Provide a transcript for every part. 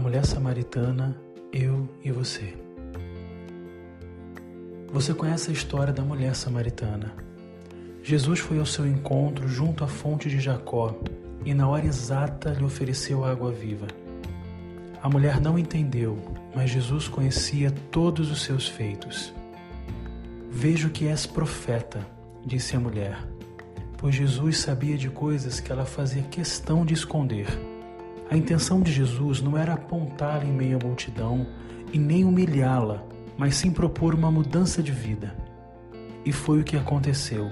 mulher samaritana, eu e você. Você conhece a história da mulher samaritana. Jesus foi ao seu encontro junto à fonte de Jacó e, na hora exata, lhe ofereceu água viva. A mulher não entendeu, mas Jesus conhecia todos os seus feitos. Vejo que és profeta, disse a mulher, pois Jesus sabia de coisas que ela fazia questão de esconder. A intenção de Jesus não era apontá-la em meio à multidão e nem humilhá-la, mas sim propor uma mudança de vida. E foi o que aconteceu.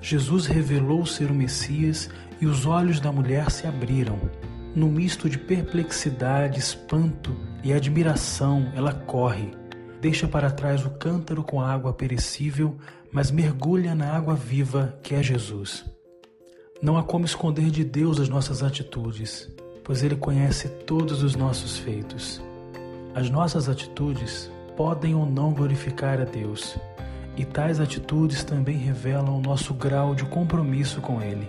Jesus revelou ser o Messias e os olhos da mulher se abriram. No misto de perplexidade, espanto e admiração, ela corre, deixa para trás o cântaro com água perecível, mas mergulha na água viva que é Jesus. Não há como esconder de Deus as nossas atitudes pois Ele conhece todos os nossos feitos. As nossas atitudes podem ou não glorificar a Deus, e tais atitudes também revelam o nosso grau de compromisso com Ele.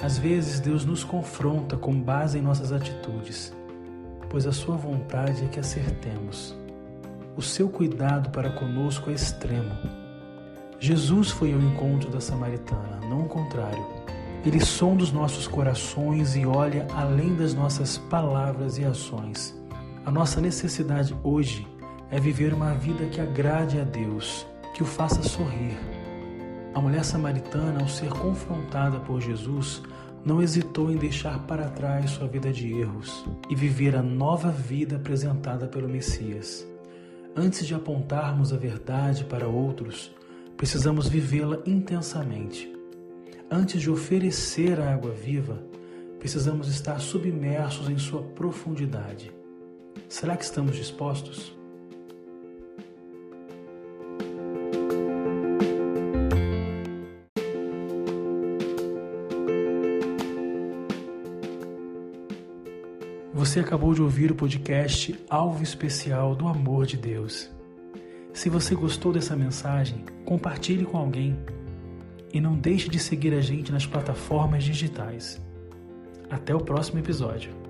Às vezes, Deus nos confronta com base em nossas atitudes, pois a Sua vontade é que acertemos. O seu cuidado para conosco é extremo. Jesus foi ao encontro da samaritana, não o contrário. Ele sonda os nossos corações e olha além das nossas palavras e ações. A nossa necessidade hoje é viver uma vida que agrade a Deus, que o faça sorrir. A mulher samaritana, ao ser confrontada por Jesus, não hesitou em deixar para trás sua vida de erros e viver a nova vida apresentada pelo Messias. Antes de apontarmos a verdade para outros, precisamos vivê-la intensamente. Antes de oferecer a água viva, precisamos estar submersos em sua profundidade. Será que estamos dispostos? Você acabou de ouvir o podcast Alvo Especial do Amor de Deus. Se você gostou dessa mensagem, compartilhe com alguém e não deixe de seguir a gente nas plataformas digitais. Até o próximo episódio.